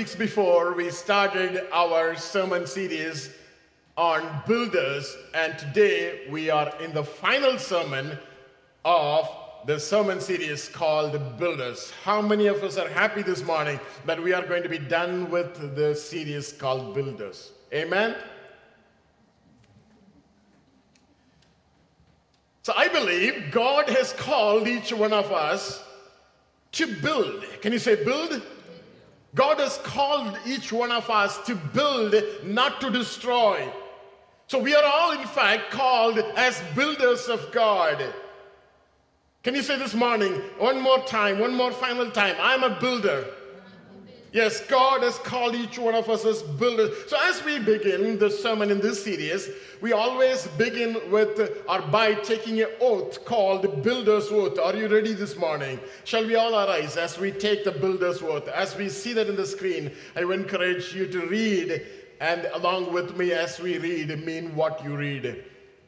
weeks before, we started our sermon series on builders, and today we are in the final sermon of the sermon series called Builders. How many of us are happy this morning that we are going to be done with the series called Builders? Amen? So I believe God has called each one of us to build. Can you say build? God has called each one of us to build, not to destroy. So we are all, in fact, called as builders of God. Can you say this morning, one more time, one more final time? I'm a builder. Yes, God has called each one of us as builders. So, as we begin the sermon in this series, we always begin with or by taking an oath called Builder's Oath. Are you ready this morning? Shall we all arise as we take the Builder's Oath? As we see that in the screen, I will encourage you to read and along with me as we read, mean what you read.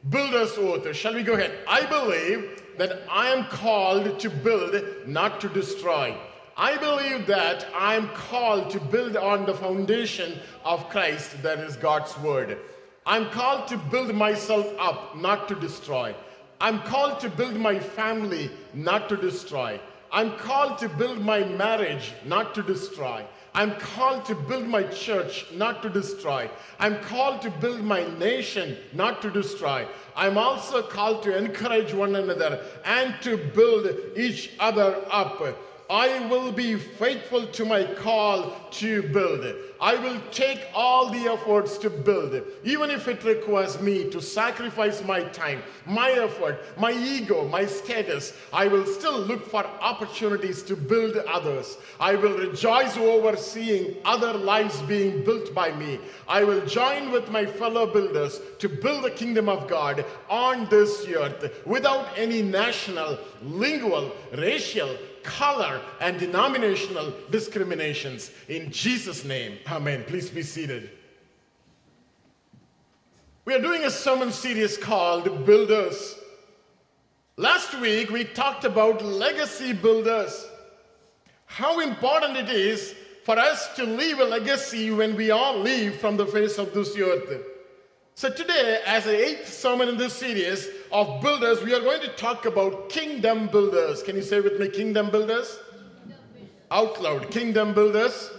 Builder's Oath. Shall we go ahead? I believe that I am called to build, not to destroy. I believe that I'm called to build on the foundation of Christ, that is God's Word. I'm called to build myself up, not to destroy. I'm called to build my family, not to destroy. I'm called to build my marriage, not to destroy. I'm called to build my church, not to destroy. I'm called to build my nation, not to destroy. I'm also called to encourage one another and to build each other up. I will be faithful to my call to build. it. I will take all the efforts to build, it, even if it requires me to sacrifice my time, my effort, my ego, my status. I will still look for opportunities to build others. I will rejoice over seeing other lives being built by me. I will join with my fellow builders to build the kingdom of God on this earth without any national, lingual, racial, color, and denominational discriminations. In Jesus' name, amen. Please be seated. We are doing a sermon series called Builders. Last week, we talked about legacy builders. How important it is for us to leave a legacy when we all leave from the face of this earth. So, today, as the eighth sermon in this series of builders, we are going to talk about kingdom builders. Can you say with me, kingdom builders? Out loud, kingdom builders.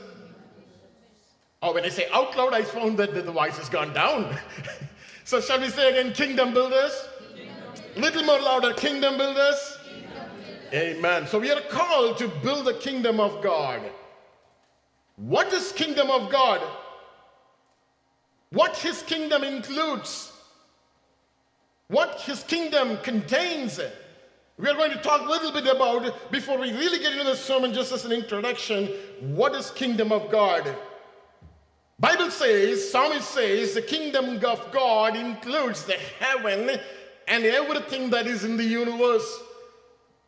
Oh, when I say out loud, I found that the voice has gone down. so, shall we say again, kingdom builders? A little more louder, kingdom builders? kingdom builders? Amen. So, we are called to build the kingdom of God. What is kingdom of God? What his kingdom includes, what his kingdom contains. We are going to talk a little bit about, before we really get into the sermon, just as an introduction, what is kingdom of God? Bible says, psalmist says, the kingdom of God includes the heaven and everything that is in the universe.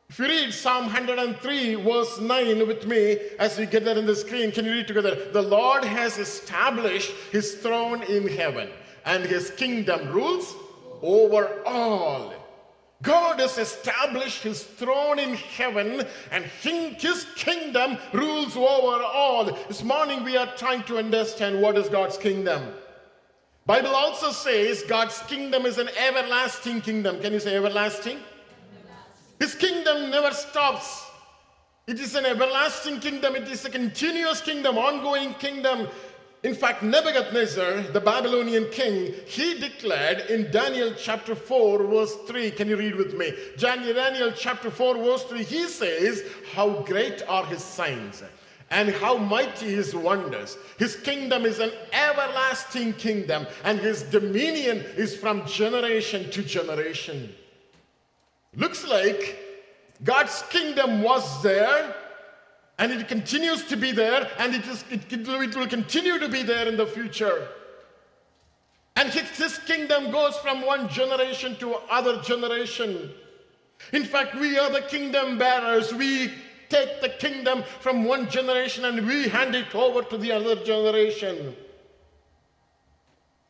If you read Psalm 103, verse 9 with me, as we get that in the screen, can you read together? The Lord has established his throne in heaven, and his kingdom rules over all. God has established his throne in heaven and his kingdom rules over all. This morning we are trying to understand what is God's kingdom. Bible also says God's kingdom is an everlasting kingdom. Can you say everlasting? His kingdom never stops. It is an everlasting kingdom. It is a continuous kingdom, ongoing kingdom. In fact, Nebuchadnezzar, the Babylonian king, he declared in Daniel chapter 4, verse 3. Can you read with me? Daniel chapter 4, verse 3, he says, How great are his signs and how mighty his wonders. His kingdom is an everlasting kingdom, and his dominion is from generation to generation. Looks like God's kingdom was there and it continues to be there and it, is, it, it will continue to be there in the future. And his kingdom goes from one generation to other generation. In fact, we are the kingdom bearers. We take the kingdom from one generation and we hand it over to the other generation.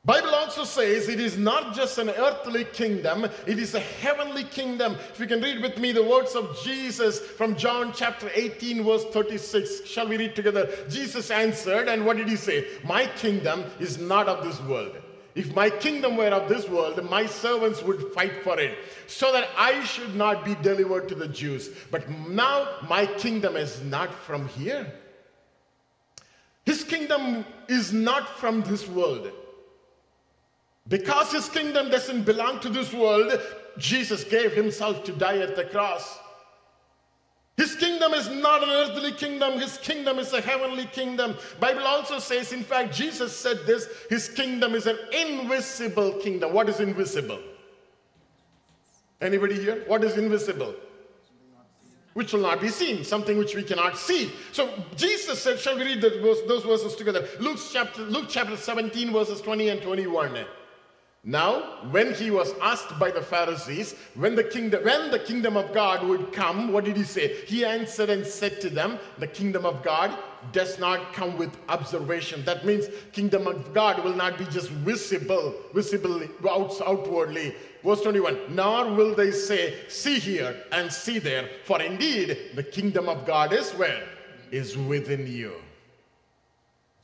Bible also says it is not just an earthly kingdom, it is a heavenly kingdom. If you can read with me the words of Jesus from John chapter 18, verse 36. Shall we read together? Jesus answered, and what did he say? My kingdom is not of this world. If my kingdom were of this world, my servants would fight for it, so that I should not be delivered to the Jews. But now my kingdom is not from here. His kingdom is not from this world. Because his kingdom doesn't belong to this world, Jesus gave himself to die at the cross. His kingdom is not an earthly kingdom, his kingdom is a heavenly kingdom. Bible also says in fact Jesus said this, his kingdom is an invisible kingdom. What is invisible? Anybody here? What is invisible? Which will not be seen, something which we cannot see. So Jesus said, shall we read those verses together? Luke chapter, Luke chapter 17, verses 20 and 21. Now, when he was asked by the Pharisees when the kingdom when the kingdom of God would come, what did he say? He answered and said to them, "The kingdom of God does not come with observation." That means kingdom of God will not be just visible, visibly outwardly. Verse 21, nor will they say, "See here and see there," for indeed the kingdom of God is where is within you.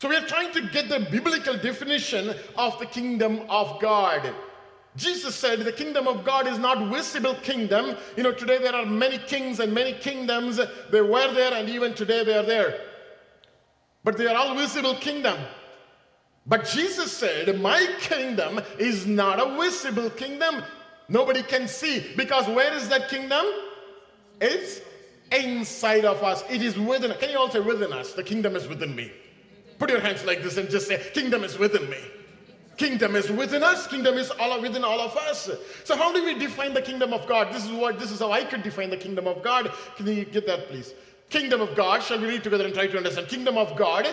So we are trying to get the biblical definition of the kingdom of God. Jesus said the kingdom of God is not visible kingdom. You know, today there are many kings and many kingdoms. They were there and even today they are there. But they are all visible kingdom. But Jesus said, My kingdom is not a visible kingdom. Nobody can see. Because where is that kingdom? It's inside of us. It is within. Can you all say within us? The kingdom is within me. Put your hands like this and just say, Kingdom is within me. Kingdom is within us. Kingdom is all within all of us. So how do we define the kingdom of God? This is what this is how I could define the kingdom of God. Can you get that, please? Kingdom of God. Shall we read together and try to understand? Kingdom of God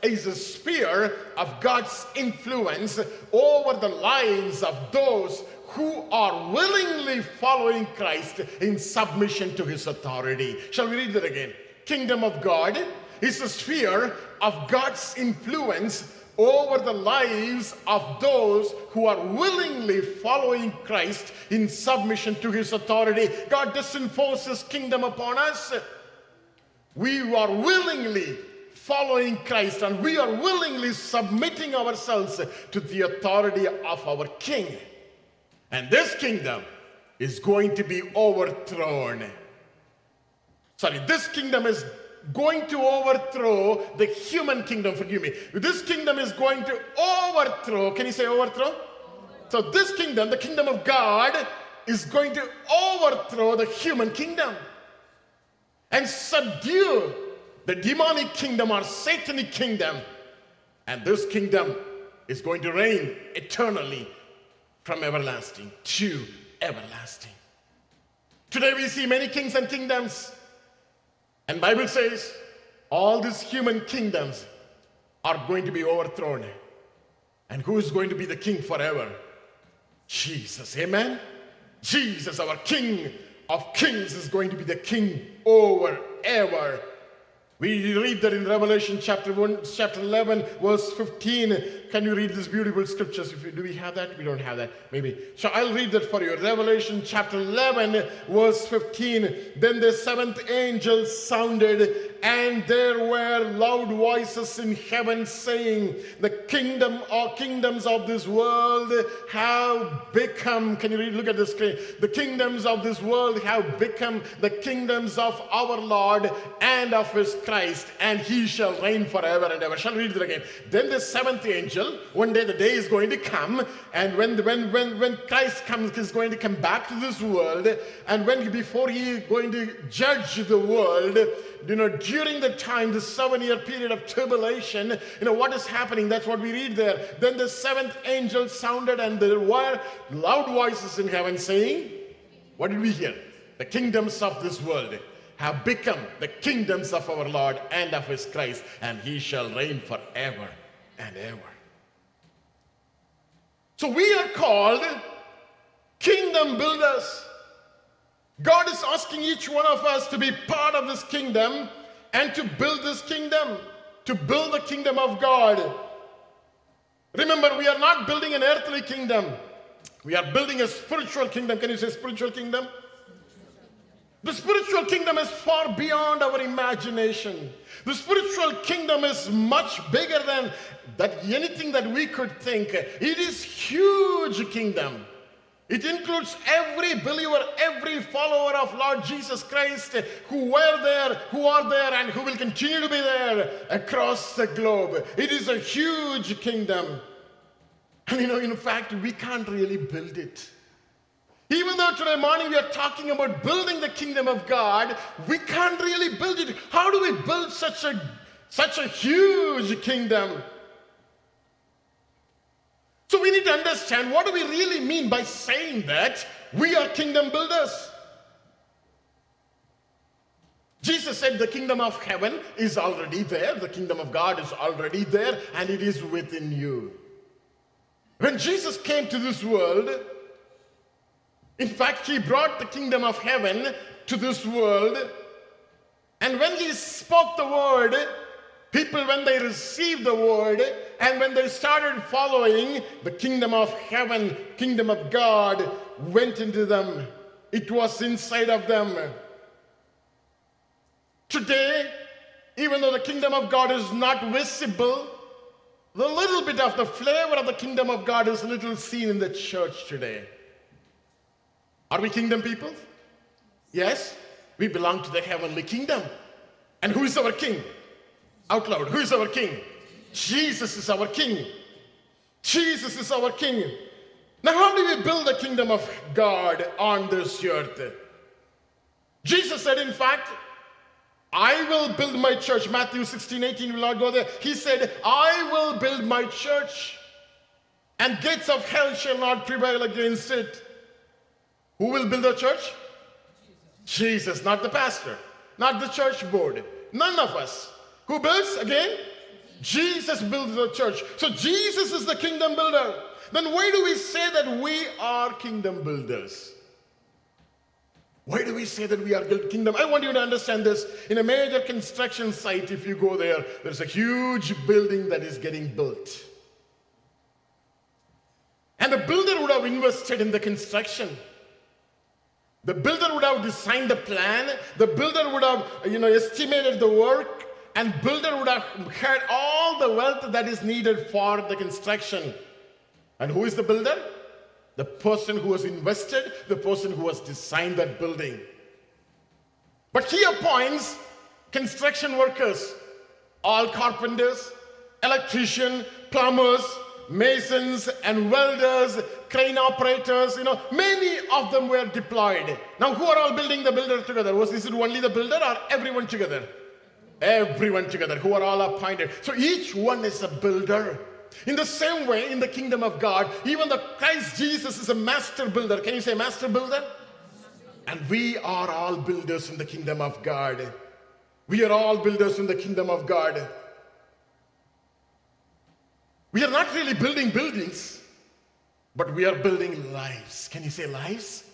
is a sphere of God's influence over the lives of those who are willingly following Christ in submission to his authority. Shall we read that again? Kingdom of God is a sphere of God's influence over the lives of those who are willingly following Christ in submission to his authority. God doesn't force his kingdom upon us. We are willingly following Christ and we are willingly submitting ourselves to the authority of our King. And this kingdom is going to be overthrown. Sorry, this kingdom is going to overthrow the human kingdom. Forgive me. This kingdom is going to overthrow. Can you say overthrow? So, this kingdom, the kingdom of God, is going to overthrow the human kingdom and subdue the demonic kingdom or satanic kingdom. And this kingdom is going to reign eternally from everlasting to everlasting. Today we see many kings and kingdoms and Bible says all these human kingdoms are going to be overthrown. And who is going to be the king forever? Jesus. Amen. Jesus, our King of kings, is going to be the king over ever we read that in Revelation chapter 1, chapter 11, verse 15. Can you read these beautiful scriptures? If you, do we have that? We don't have that. Maybe. So I'll read that for you. Revelation chapter 11, verse 15. Then the seventh angel sounded, and there were loud voices in heaven saying, The kingdom or kingdoms of this world have become. Can you read? Look at the screen. The kingdoms of this world have become the kingdoms of our Lord and of his Christ, and he shall reign forever and ever. Shall read it again? Then the seventh angel, one day the day is going to come, and when when when when Christ comes, he's going to come back to this world, and when before he is going to judge the world, you know, during the time, the seven year period of tribulation, you know, what is happening? That's what we read there. Then the seventh angel sounded, and there were loud voices in heaven saying, What did we hear? The kingdoms of this world have become the kingdoms of our Lord and of his Christ, and he shall reign forever and ever. So we are called kingdom builders. God is asking each one of us to be part of this kingdom and to build this kingdom, to build the kingdom of God. Remember, we are not building an earthly kingdom. We are building a spiritual kingdom. Can you say spiritual kingdom? The spiritual kingdom is far beyond our imagination. The spiritual kingdom is much bigger than that anything that we could think. It is huge kingdom. It includes every believer, every follower of Lord Jesus Christ who were there, who are there, and who will continue to be there across the globe. It is a huge kingdom. And you know, in fact, we can't really build it. Even though today morning we are talking about building the kingdom of God, we can't really build it. How do we build such a such a huge kingdom? So we need to understand what do we really mean by saying that we are kingdom builders? Jesus said the kingdom of heaven is already there, the kingdom of God is already there, and it is within you. When Jesus came to this world, in fact, he brought the kingdom of heaven to this world. And when he spoke the word, people, when they received the word and when they started following, the kingdom of heaven, kingdom of God went into them. It was inside of them. Today, even though the kingdom of God is not visible, the little bit of the flavor of the kingdom of God is little seen in the church today. Are we kingdom people? Yes, we belong to the heavenly kingdom. And who is our king? Out loud, who is our king? Jesus is our king. Jesus is our king. Now, how do we build the kingdom of God on this earth? Jesus said, in fact, I will build my church. Matthew 16, 18 will not go there. He said, I will build my church, and gates of hell shall not prevail against it. Who will build the church? Jesus, not the pastor, not the church board, none of us. Who builds again? Jesus builds the church. So Jesus is the kingdom builder. Then why do we say that we are kingdom builders? Why do we say that we are kingdom? I want you to understand this. In a major construction site, if you go there, there's a huge building that is getting built. And the builder would have invested in the construction. The builder would have designed the plan. The builder would have, you know, estimated the work. And builder would have had all the wealth that is needed for the construction. And who is the builder? The person who has invested, the person who has designed that building. But he appoints construction workers, all carpenters, electricians, plumbers, masons and welders, crane operators, you know, many of them were deployed. Now, who are all building the builder together? Was this only the builder or everyone together? Everyone together, who are all appointed. So each one is a builder. In the same way, in the kingdom of God, even the Christ Jesus is a master builder. Can you say master builder? And we are all builders in the kingdom of God. We are all builders in the kingdom of God. We are not really building buildings, but we are building lives. Can you say lives?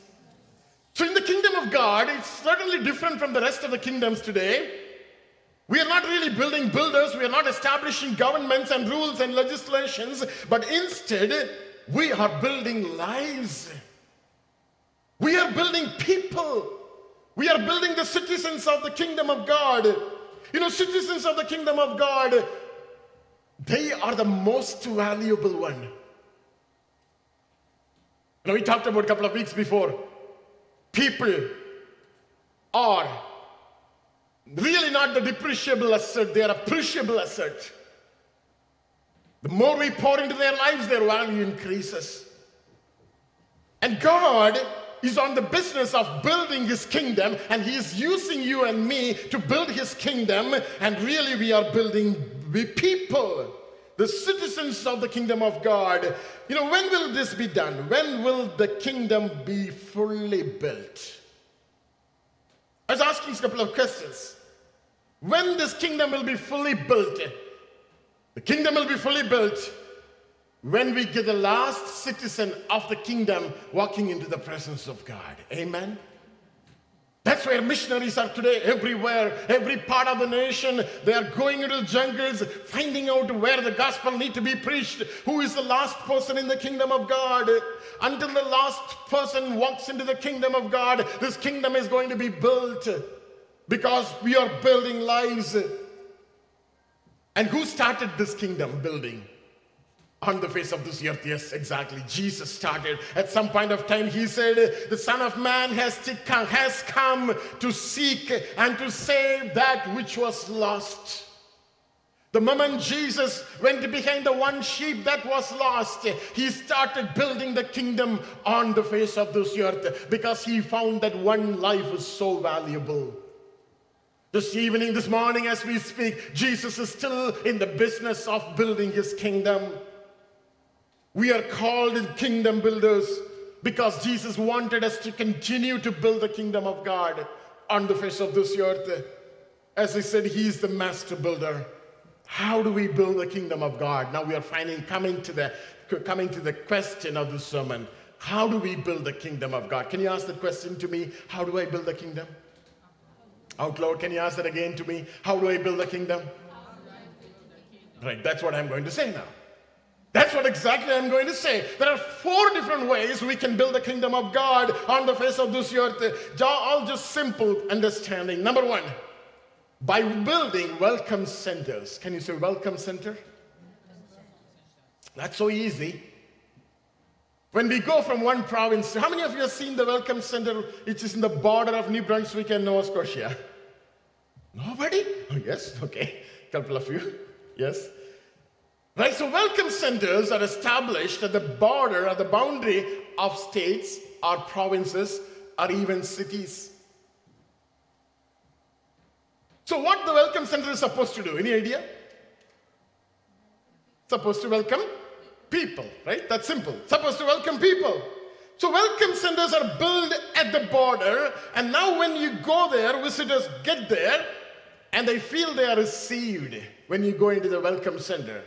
So, in the kingdom of God, it's certainly different from the rest of the kingdoms today. We are not really building builders, we are not establishing governments and rules and legislations, but instead, we are building lives. We are building people. We are building the citizens of the kingdom of God. You know, citizens of the kingdom of God they are the most valuable one. Now, we talked about a couple of weeks before. People are really not the depreciable asset, they are appreciable asset. The more we pour into their lives, their value increases. And God is on the business of building his kingdom, and he is using you and me to build his kingdom, and really we are building we people, the citizens of the kingdom of God. You know, when will this be done? When will the kingdom be fully built? I was asking a couple of questions. When this kingdom will be fully built? The kingdom will be fully built when we get the last citizen of the kingdom walking into the presence of God. Amen. That's where missionaries are today, everywhere, every part of the nation. They are going into the jungles, finding out where the gospel need to be preached. Who is the last person in the kingdom of God? Until the last person walks into the kingdom of God, this kingdom is going to be built because we are building lives. And who started this kingdom building? On the face of this earth. Yes, exactly. Jesus started. At some point of time, he said, The Son of Man has, come, has come to seek and to save that which was lost. The moment Jesus went behind the one sheep that was lost, he started building the kingdom on the face of this earth because he found that one life was so valuable. This evening, this morning, as we speak, Jesus is still in the business of building his kingdom. We are called kingdom builders because Jesus wanted us to continue to build the kingdom of God on the face of this earth. As I said, He is the master builder. How do we build the kingdom of God? Now we are finding coming to the coming to the question of the sermon. How do we build the kingdom of God? Can you ask the question to me? How do I build the kingdom? Out loud, can you ask that again to me? How do I build the kingdom? Right, that's what I'm going to say now. That's what exactly I'm going to say. There are four different ways we can build the kingdom of God on the face of this earth. All just simple understanding. Number one, by building welcome centers. Can you say welcome center? That's so easy. When we go from one province, how many of you have seen the welcome center which is in the border of New Brunswick and Nova Scotia? Nobody? Oh, yes, okay. A couple of you. Yes. Right, so welcome centers are established at the border, at the boundary of states or provinces or even cities. So, what the welcome center is supposed to do? Any idea? Supposed to welcome people, right? That's simple. Supposed to welcome people. So, welcome centers are built at the border, and now when you go there, visitors get there and they feel they are received when you go into the welcome center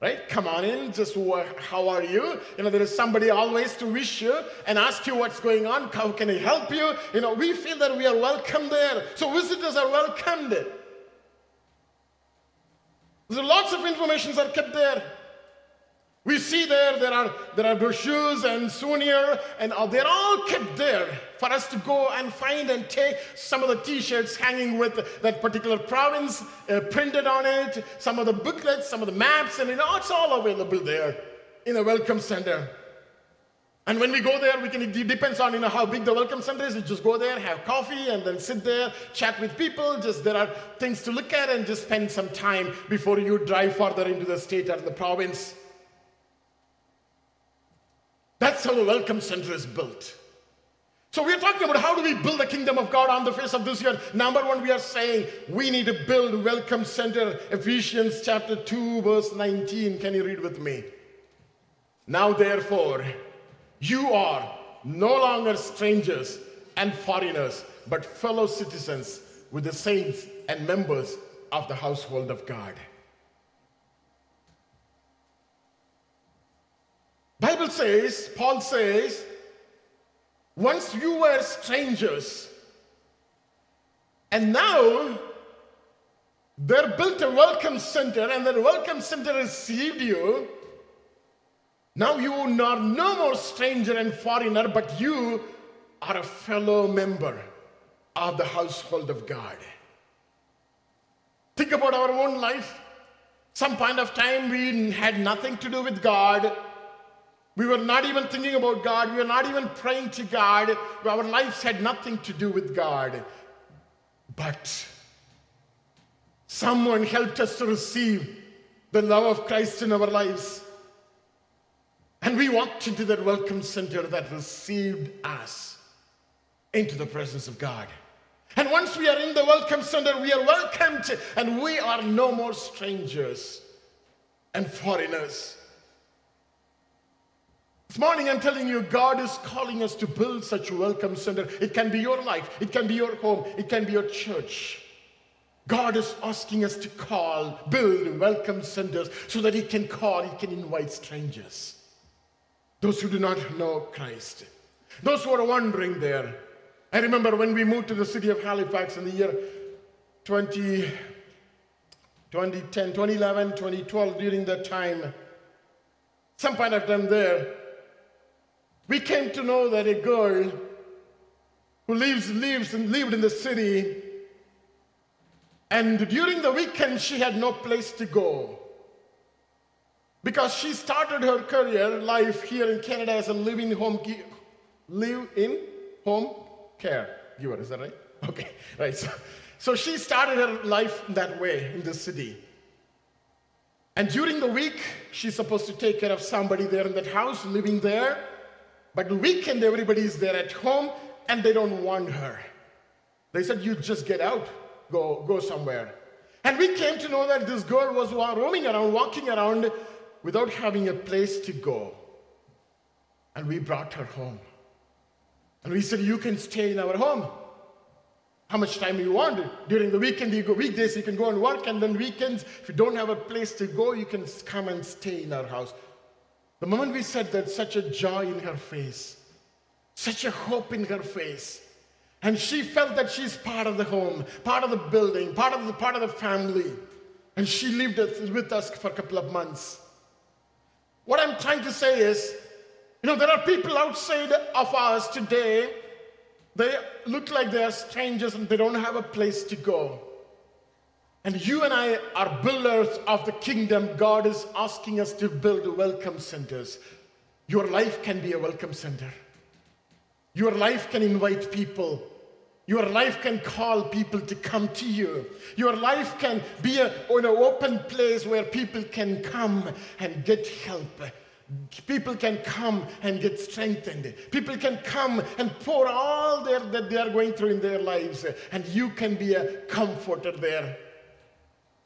right? Come on in, just how are you? You know, there is somebody always to wish you and ask you what's going on. How can I help you? You know, we feel that we are welcome there. So visitors are welcomed. There's lots of informations are kept there. We see there, there are, there are brochures and souvenir, and uh, they're all kept there for us to go and find and take some of the t-shirts hanging with that particular province, uh, printed on it, some of the booklets, some of the maps, and you know, it's all available there in a welcome center. And when we go there, we can, it depends on you know, how big the welcome center is. You just go there, have coffee, and then sit there, chat with people. Just there are things to look at and just spend some time before you drive further into the state or the province. That's how the welcome center is built. So we are talking about how do we build the kingdom of God on the face of this earth. Number one, we are saying we need to build welcome center. Ephesians chapter 2, verse 19. Can you read with me? Now therefore, you are no longer strangers and foreigners, but fellow citizens with the saints and members of the household of God. Bible says, Paul says, once you were strangers, and now they're built a welcome center, and that welcome center received you. Now you are no more stranger and foreigner, but you are a fellow member of the household of God. Think about our own life. Some point of time we had nothing to do with God. We were not even thinking about God. We were not even praying to God. Our lives had nothing to do with God. But someone helped us to receive the love of Christ in our lives. And we walked into that welcome center that received us into the presence of God. And once we are in the welcome center, we are welcomed and we are no more strangers and foreigners. This morning, I'm telling you, God is calling us to build such a welcome center. It can be your life, it can be your home, it can be your church. God is asking us to call, build welcome centers so that He can call, He can invite strangers. Those who do not know Christ, those who are wandering there. I remember when we moved to the city of Halifax in the year 20, 2010, 2011, 2012, during that time, some point of time there, we came to know that a girl who lives, lives and lived in the city, and during the weekend she had no place to go. Because she started her career life here in Canada as a living home live in home care giver, is that right? Okay, right. So, so she started her life that way in the city. And during the week, she's supposed to take care of somebody there in that house, living there. But weekend, everybody's there at home and they don't want her. They said, You just get out, go, go somewhere. And we came to know that this girl was roaming around, walking around without having a place to go. And we brought her home. And we said, You can stay in our home. How much time you want? During the weekend, you go weekdays, you can go and work, and then weekends, if you don't have a place to go, you can come and stay in our house. The moment we said that, such a joy in her face, such a hope in her face. And she felt that she's part of the home, part of the building, part of the part of the family. And she lived with us for a couple of months. What I'm trying to say is, you know, there are people outside of us today they look like they are strangers and they don't have a place to go. And you and I are builders of the kingdom. God is asking us to build welcome centers. Your life can be a welcome center. Your life can invite people. Your life can call people to come to you. Your life can be a, an open place where people can come and get help People can come and get strengthened. People can come and pour all their, that they are going through in their lives, and you can be a comforter there.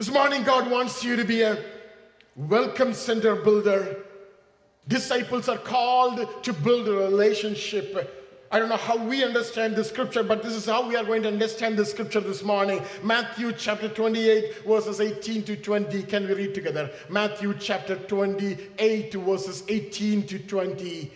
This morning, God wants you to be a welcome center builder. Disciples are called to build a relationship I don't know how we understand the scripture, but this is how we are going to understand the scripture this morning. Matthew chapter 28, verses 18 to 20. Can we read together? Matthew chapter 28, verses 18 to 20.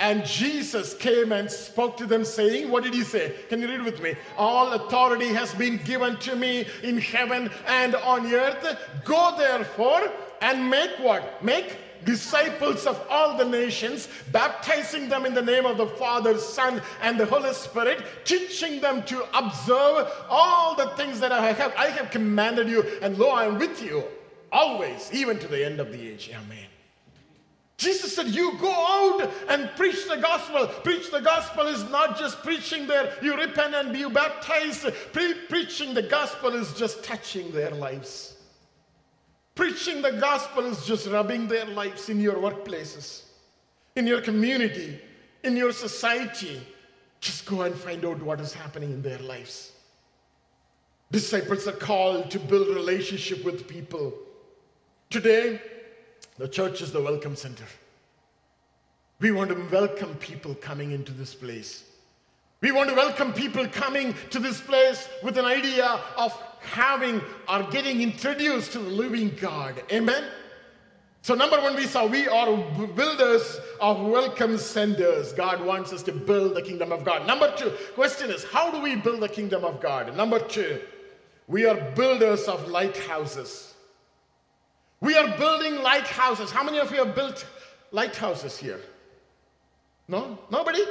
And Jesus came and spoke to them, saying, What did he say? Can you read with me? All authority has been given to me in heaven and on earth. Go therefore and make what? Make disciples of all the nations, baptizing them in the name of the Father, Son, and the Holy Spirit, teaching them to observe all the things that I have, I have commanded you, and lo, I am with you always, even to the end of the age. Amen. Jesus said, You go out and preach the gospel. Preach the gospel is not just preaching there, you repent and be baptized. Pre- preaching the gospel is just touching their lives. Preaching the gospel is just rubbing their lives in your workplaces, in your community, in your society. Just go and find out what is happening in their lives. Disciples are called to build relationship with people. Today, the church is the welcome center. We want to welcome people coming into this place. We want to welcome people coming to this place with an idea of having or getting introduced to the living God. Amen? So, number one, we saw we are builders of welcome centers. God wants us to build the kingdom of God. Number two, question is, how do we build the kingdom of God? Number two, we are builders of lighthouses. We are building lighthouses. How many of you have built lighthouses here? No? Nobody?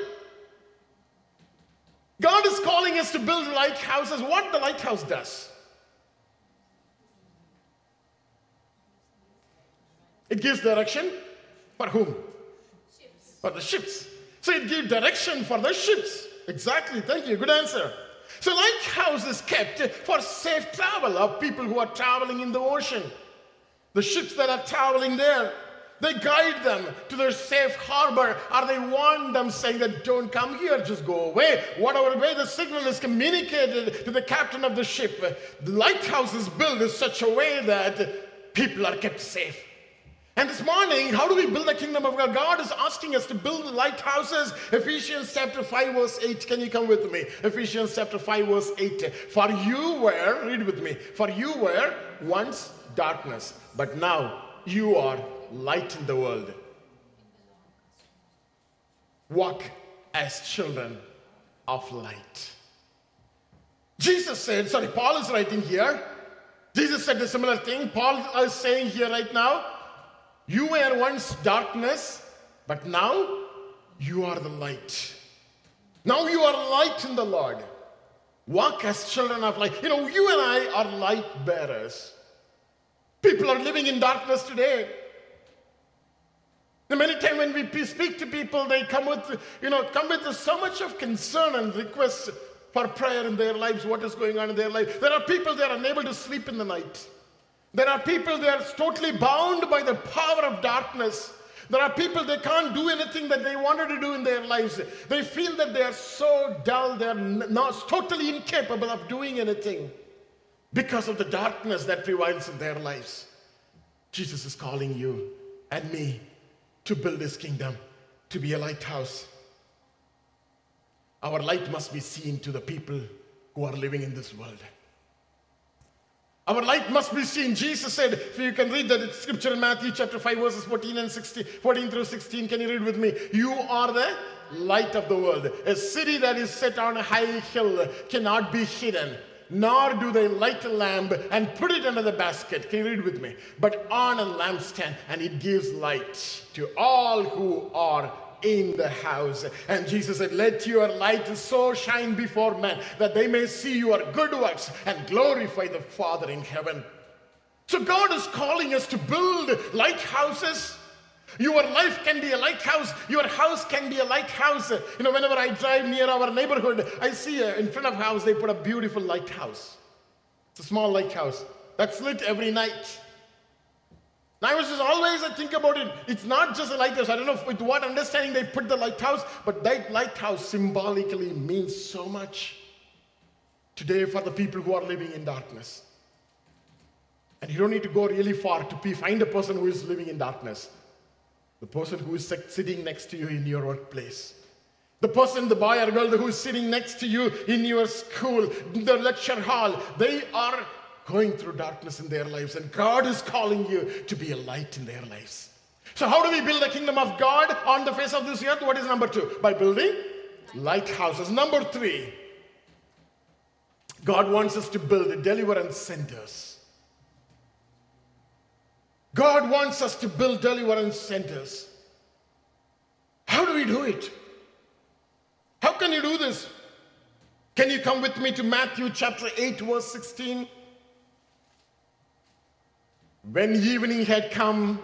God is calling us to build lighthouses. What the lighthouse does? It gives direction for whom? Ships. For the ships. So it gives direction for the ships. Exactly. Thank you. Good answer. So lighthouse is kept for safe travel of people who are traveling in the ocean. The ships that are traveling there, they guide them to their safe harbor or they warn them saying that don't come here, just go away. Whatever way the signal is communicated to the captain of the ship, the lighthouse is built in such a way that people are kept safe. And this morning, how do we build the kingdom of God? God is asking us to build lighthouses. Ephesians chapter 5, verse 8. Can you come with me? Ephesians chapter 5, verse 8. For you were, read with me, for you were once darkness, but now you are light in the world. Walk as children of light. Jesus said, sorry, Paul is writing here. Jesus said a similar thing. Paul is saying here right now, you were once darkness, but now you are the light. Now you are light in the Lord. Walk as children of light. You know, you and I are light bearers. People are living in darkness today. And many times when we speak to people, they come with, you know, come with so much of concern and requests for prayer in their lives, what is going on in their life. There are people that are unable to sleep in the night. There are people that are totally bound by the power of darkness. There are people they can't do anything that they wanted to do in their lives. They feel that they are so dull, they're not totally incapable of doing anything because of the darkness that prevails in their lives. Jesus is calling you and me to build his kingdom, to be a lighthouse. Our light must be seen to the people who are living in this world. Our light must be seen. Jesus said, if you can read that scripture in Matthew chapter 5, verses 14 and 16, 14 through 16, can you read with me? You are the light of the world. A city that is set on a high hill cannot be hidden nor do they light a lamp and put it under the basket. Can you read with me? But on a lampstand, and it gives light to all who are in the house. And Jesus said, Let your light so shine before men that they may see your good works and glorify the Father in heaven. So God is calling us to build lighthouses your life can be a lighthouse. Your house can be a lighthouse. You know, whenever I drive near our neighborhood, I see in front of house they put a beautiful lighthouse. It's a small lighthouse that's lit every night. Now I was just always I think about it. It's not just a lighthouse. I don't know with what understanding they put the lighthouse, but that lighthouse symbolically means so much today for the people who are living in darkness. And you don't need to go really far to find a person who is living in darkness. The person who is sitting next to you in your workplace. The person, the boy or girl who is sitting next to you in your school, in the lecture hall, they are going through darkness in their lives, and God is calling you to be a light in their lives. So, how do we build the kingdom of God on the face of this earth? What is number two? By building lighthouses. Number three, God wants us to build deliverance centers. God wants us to build deliverance centers. How do we do it? How can you do this? Can you come with me to Matthew chapter 8, verse 16? When evening had come,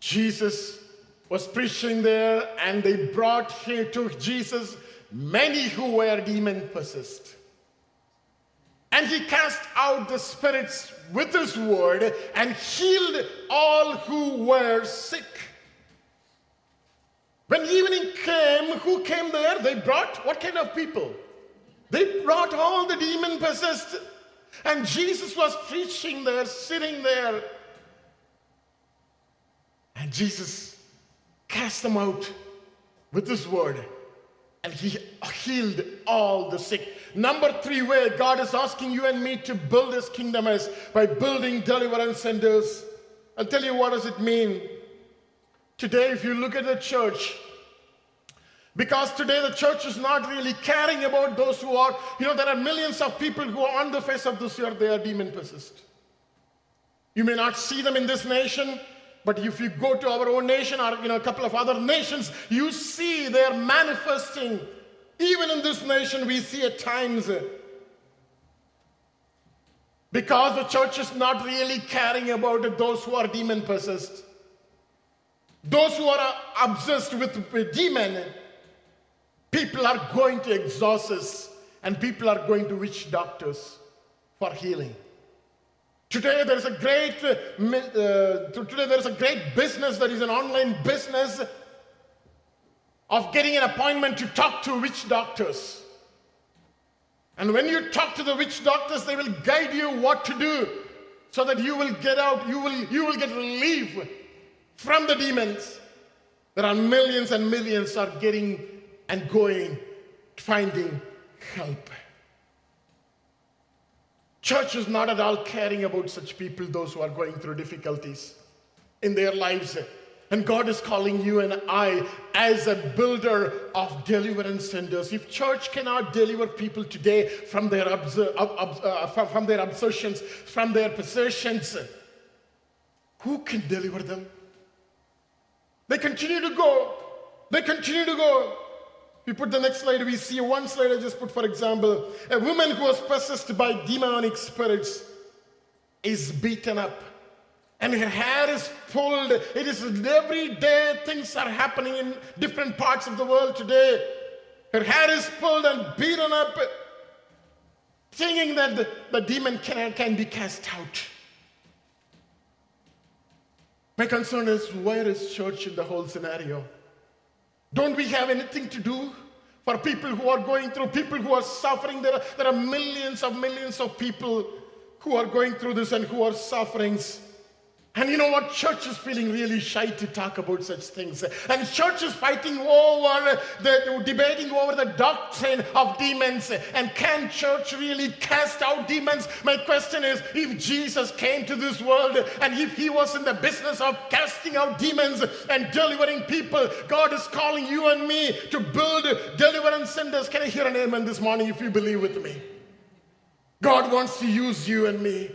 Jesus was preaching there, and they brought here to Jesus many who were demon possessed. And he cast out the spirits with his word and healed all who were sick. When evening came, who came there? They brought what kind of people? They brought all the demon possessed. And Jesus was preaching there, sitting there. And Jesus cast them out with his word. And he healed all the sick. Number three way God is asking you and me to build his kingdom is by building deliverance centers. I'll tell you what does it mean. Today, if you look at the church, because today the church is not really caring about those who are, you know, there are millions of people who are on the face of this earth, they are demon possessed. You may not see them in this nation, but if you go to our own nation or you know a couple of other nations, you see they're manifesting even in this nation, we see at times uh, because the church is not really caring about those who are demon possessed, those who are uh, obsessed with, with demon, people are going to exorcists and people are going to witch doctors for healing. Today there is a great uh, uh today there is a great business that is an online business of getting an appointment to talk to witch doctors. And when you talk to the witch doctors, they will guide you what to do so that you will get out, you will, you will get relief from the demons. There are millions and millions are getting and going, finding help. Church is not at all caring about such people, those who are going through difficulties in their lives. And God is calling you and I as a builder of deliverance centers. If church cannot deliver people today from their, obser- uh, from, from their obsessions, from their possessions, who can deliver them? They continue to go. They continue to go. We put the next slide. We see one slide I just put, for example, a woman who was possessed by demonic spirits is beaten up and her hair is pulled. It is every day things are happening in different parts of the world today. Her hair is pulled and beaten up, thinking that the, the demon can, can be cast out. My concern is where is church in the whole scenario? Don't we have anything to do for people who are going through, people who are suffering? There are, there are millions of millions of people who are going through this and who are sufferings. And you know what? Church is feeling really shy to talk about such things. And church is fighting over the debating over the doctrine of demons. And can church really cast out demons? My question is if Jesus came to this world and if he was in the business of casting out demons and delivering people, God is calling you and me to build deliverance centers. Can I hear an amen this morning if you believe with me? God wants to use you and me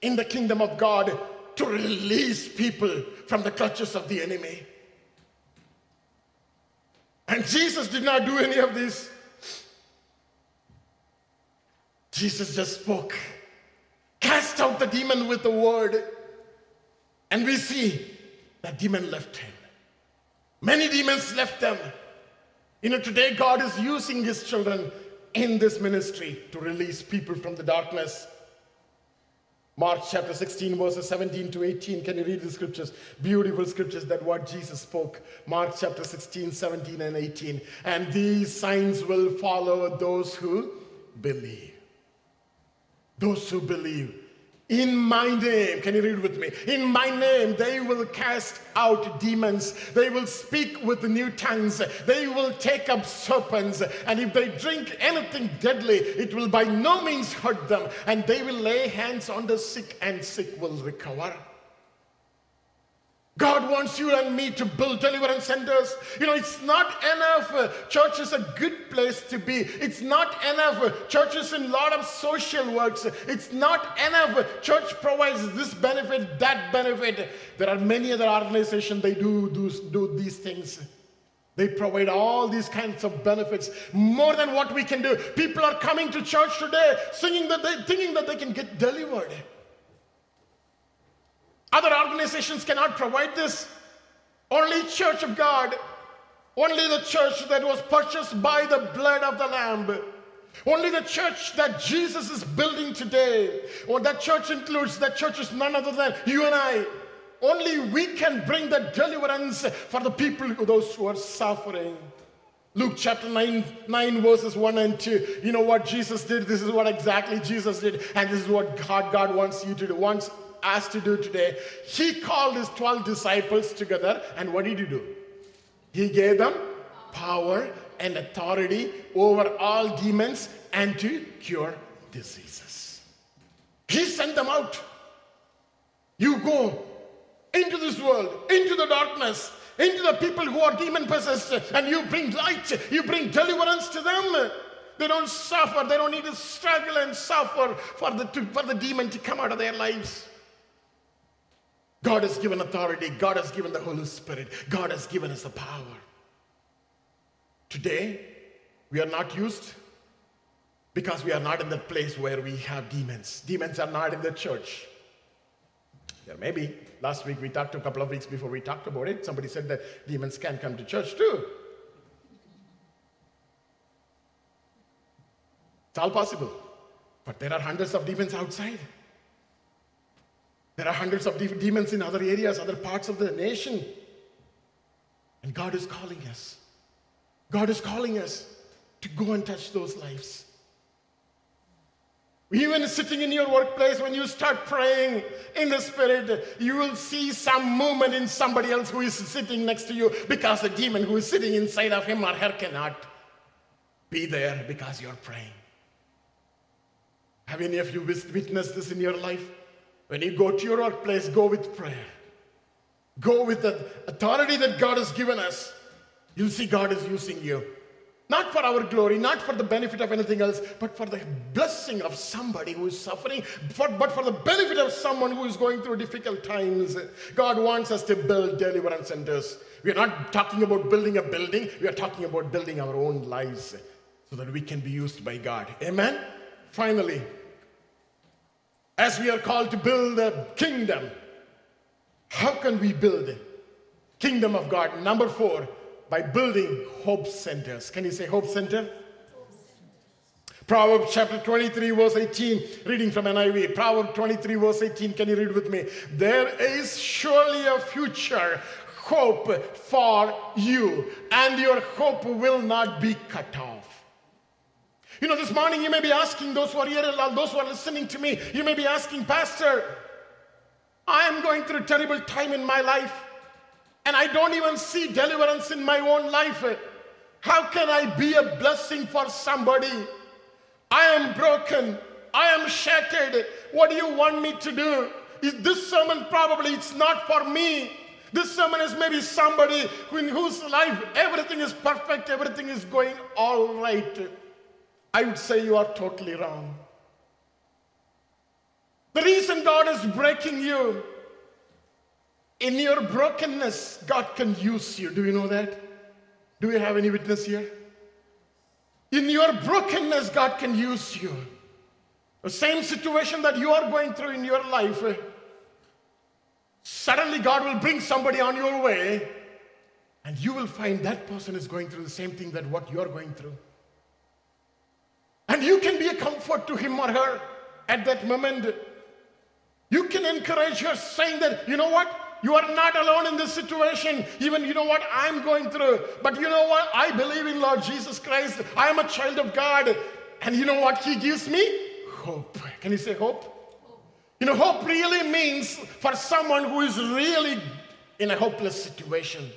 in the kingdom of God to release people from the clutches of the enemy. And Jesus did not do any of this. Jesus just spoke, cast out the demon with the word. And we see that demon left him. Many demons left them. You know, today God is using his children in this ministry to release people from the darkness Mark chapter 16, verses 17 to 18. Can you read the scriptures? Beautiful scriptures that what Jesus spoke. Mark chapter 16, 17, and 18. And these signs will follow those who believe. Those who believe. In my name, can you read with me? In my name, they will cast out demons. They will speak with new tongues. They will take up serpents. And if they drink anything deadly, it will by no means hurt them. And they will lay hands on the sick, and sick will recover. God wants you and me to build deliverance centers. You know, it's not enough. Uh, church is a good place to be. It's not enough. Uh, church is in a lot of social works. It's not enough. Uh, church provides this benefit, that benefit. There are many other organizations, they do, do, do these things. They provide all these kinds of benefits more than what we can do. People are coming to church today singing that they, thinking that they can get delivered. Other organizations cannot provide this. Only Church of God, only the church that was purchased by the blood of the Lamb. Only the church that Jesus is building today, or that church includes, that church is none other than you and I. Only we can bring the deliverance for the people, those who are suffering. Luke chapter 9, 9, verses 1 and 2. You know what Jesus did? This is what exactly Jesus did. And this is what God, God wants you to do. Wants asked to do today, he called his 12 disciples together, and what did he do? He gave them power and authority over all demons and to cure diseases. He sent them out. You go into this world, into the darkness, into the people who are demon possessed, and you bring light, you bring deliverance to them. They don't suffer, they don't need to struggle and suffer for the, to, for the demon to come out of their lives. God has given authority. God has given the Holy Spirit. God has given us the power. Today, we are not used because we are not in the place where we have demons. Demons are not in the church. There may be. Last week we talked, a couple of weeks before we talked about it, somebody said that demons can come to church too. It's all possible. But there are hundreds of demons outside. There are hundreds of de- demons in other areas, other parts of the nation. And God is calling us. God is calling us to go and touch those lives. Even sitting in your workplace, when you start praying in the Spirit, you will see some movement in somebody else who is sitting next to you because the demon who is sitting inside of him or her cannot be there because you're praying. Have any of you witnessed this in your life? When you go to your workplace, go with prayer. Go with the authority that God has given us. You'll see God is using you. Not for our glory, not for the benefit of anything else, but for the blessing of somebody who is suffering, for, but for the benefit of someone who is going through difficult times. God wants us to build deliverance centers. We are not talking about building a building, we are talking about building our own lives so that we can be used by God. Amen? Finally, as we are called to build a kingdom, how can we build the kingdom of God? Number four, by building hope centers. Can you say hope center? Proverbs chapter 23, verse 18, reading from NIV. Proverbs 23, verse 18, can you read with me? There is surely a future hope for you, and your hope will not be cut off. You know, this morning you may be asking those who are here, those who are listening to me, you may be asking, Pastor, I am going through a terrible time in my life and I don't even see deliverance in my own life. How can I be a blessing for somebody? I am broken. I am shattered. What do you want me to do? Is this sermon probably it's not for me. This sermon is maybe somebody in whose life everything is perfect, everything is going all right. I would say you are totally wrong. The reason God is breaking you in your brokenness, God can use you. Do you know that? Do we have any witness here? In your brokenness, God can use you. The same situation that you are going through in your life, suddenly God will bring somebody on your way, and you will find that person is going through the same thing that what you are going through. And you can be a comfort to him or her at that moment. You can encourage her saying that, you know what? You are not alone in this situation. Even you know what I'm going through. But you know what? I believe in Lord Jesus Christ. I am a child of God. And you know what He gives me? Hope. Can you say hope? You know, hope really means for someone who is really in a hopeless situation.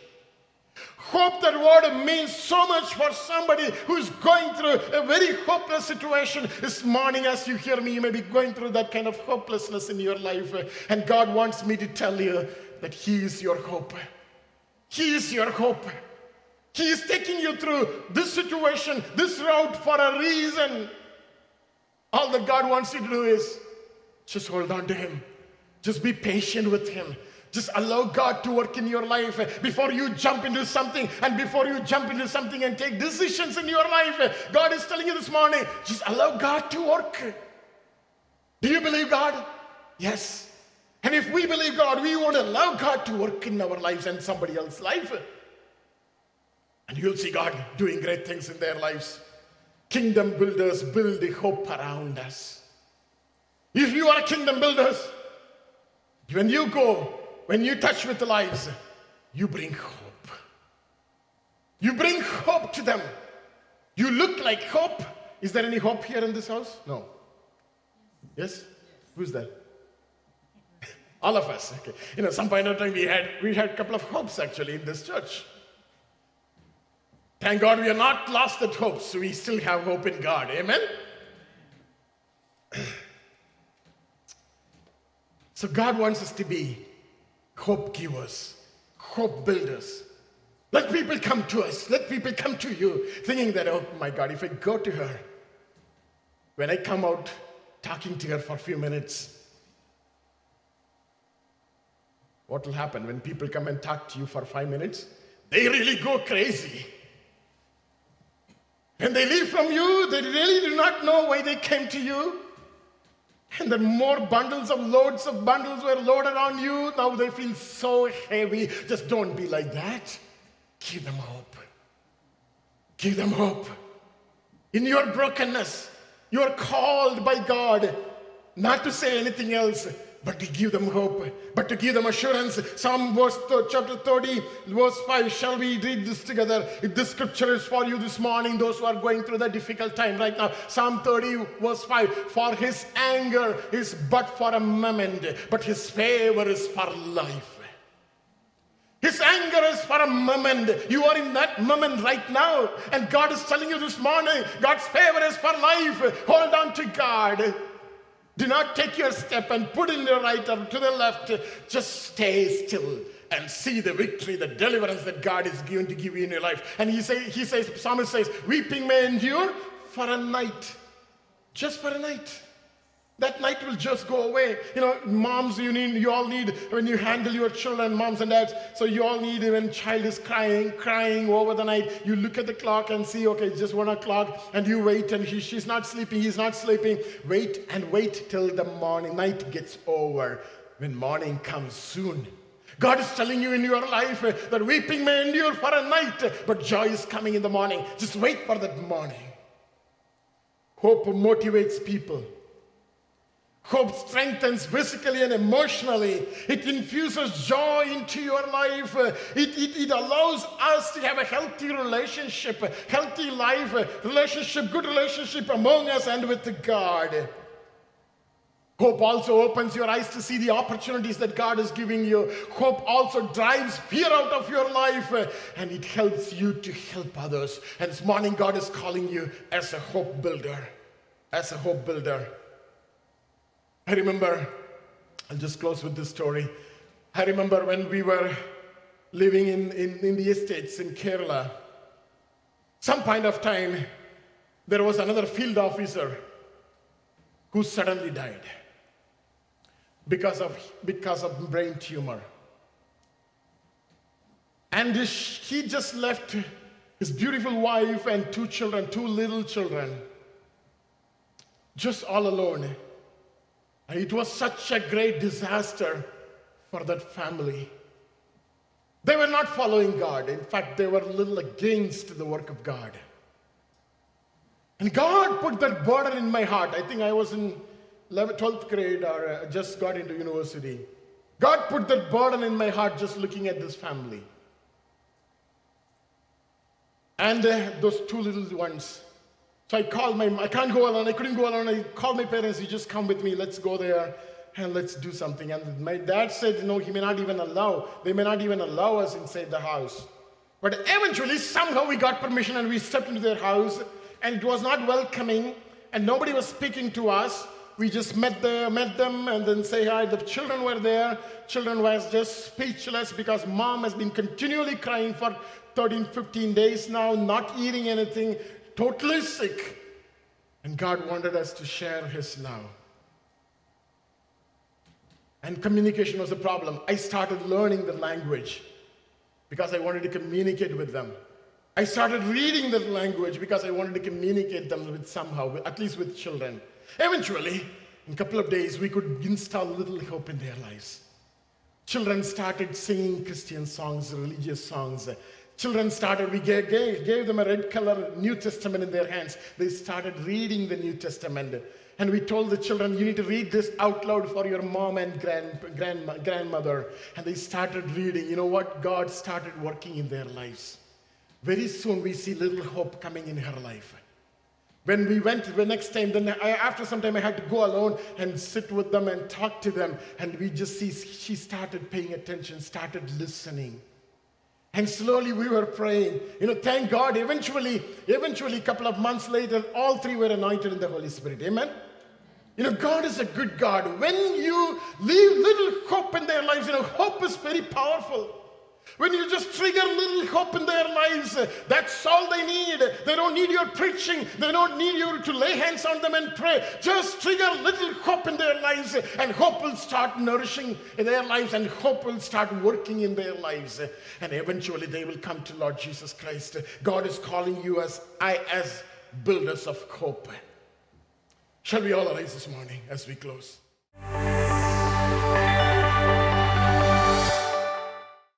Hope that word means so much for somebody who's going through a very hopeless situation. This morning, as you hear me, you may be going through that kind of hopelessness in your life. And God wants me to tell you that He is your hope. He is your hope. He is taking you through this situation, this route for a reason. All that God wants you to do is just hold on to Him, just be patient with Him. Just allow God to work in your life before you jump into something and before you jump into something and take decisions in your life. God is telling you this morning, just allow God to work. Do you believe God? Yes. And if we believe God, we want to allow God to work in our lives and somebody else's life. And you'll see God doing great things in their lives. Kingdom builders build the hope around us. If you are kingdom builders, when you go, when you touch with the lives, you bring hope. You bring hope to them. You look like hope. Is there any hope here in this house? No. Yes? Who's that? All of us. Okay. You know, some point of time we had we had a couple of hopes actually in this church. Thank God we are not lost at hope, so we still have hope in God. Amen. So God wants us to be hope givers, hope builders. Let people come to us. Let people come to you thinking that, oh my God, if I go to her, when I come out talking to her for a few minutes, What will happen when people come and talk to you for five minutes? They really go crazy. When they leave from you, they really do not know why they came to you. And then more bundles of loads of bundles were loaded on you. Now they feel so heavy. Just don't be like that. Give them hope. Give them hope. In your brokenness, you are called by God not to say anything else, but to give them hope, but to give them assurance. Psalm verse chapter 30, verse 5. Shall we read this together? If this scripture is for you this morning, those who are going through the difficult time right now. Psalm 30, verse 5. For his anger is but for a moment, but his favor is for life. His anger is for a moment. You are in that moment right now. And God is telling you this morning God's favor is for life. Hold on to God. Do not take your step and put in the right or to the left. Just stay still and see the victory, the deliverance that God is going to give you in your life. And he, say, he says, Psalmist says, weeping may endure for a night, just for a night. That night will just go away. You know, moms, you need, you all need when you handle your children, moms and dads. So you all need when child is crying, crying over the night. You look at the clock and see, okay, just one o'clock, and you wait, and he, she's not sleeping, he's not sleeping. Wait and wait till the morning, night gets over. When morning comes soon, God is telling you in your life that weeping may endure for a night, but joy is coming in the morning. Just wait for that morning. Hope motivates people. Hope strengthens physically and emotionally. It infuses joy into your life. It, it, it allows us to have a healthy relationship, healthy life, relationship, good relationship among us and with God. Hope also opens your eyes to see the opportunities that God is giving you. Hope also drives fear out of your life and it helps you to help others. And this morning, God is calling you as a hope builder. As a hope builder. I remember, I'll just close with this story. I remember when we were living in, in, in the estates in Kerala, some point of time, there was another field officer who suddenly died because of, because of brain tumor. And he just left his beautiful wife and two children, two little children, just all alone. And it was such a great disaster for that family. They were not following God. In fact, they were a little against the work of God. And God put that burden in my heart. I think I was in 11th, 12th grade or uh, just got into university. God put that burden in my heart just looking at this family. And uh, those two little ones. So I called my, I can't go alone, I couldn't go alone. I called my parents, you just come with me, let's go there and let's do something. And my dad said, no, he may not even allow, they may not even allow us inside the house. But eventually, somehow we got permission and we stepped into their house and it was not welcoming and nobody was speaking to us. We just met, the, met them and then say hi. The children were there. Children was just speechless because mom has been continually crying for 13, 15 days now, not eating anything, totally sick. And God wanted us to share His love. And communication was a problem. I started learning the language because I wanted to communicate with them. I started reading the language because I wanted to communicate them with somehow, at least with children. Eventually, in a couple of days, we could install little hope in their lives. Children started singing Christian songs, religious songs. Children started, we gave, gave, gave, them a red color New Testament in their hands. They started reading the New Testament. And we told the children, you need to read this out loud for your mom and grand, grand, grandmother. And they started reading. You know what? God started working in their lives. Very soon we see little hope coming in her life. When we went the next time, then I, after some time I had to go alone and sit with them and talk to them. And we just see she started paying attention, started listening. And slowly we were praying. You know, thank God, eventually, eventually, a couple of months later, all three were anointed in the Holy Spirit. Amen? You know, God is a good God. When you leave little hope in their lives, you know, hope is very powerful. When you just trigger a little hope in their lives, that's all they need. They don't need your preaching. They don't need you to lay hands on them and pray. Just trigger a little hope in their lives, and hope will start nourishing in their lives, and hope will start working in their lives. And eventually they will come to Lord Jesus Christ. God is calling you as I as builders of hope. Shall we all arise this morning as we close?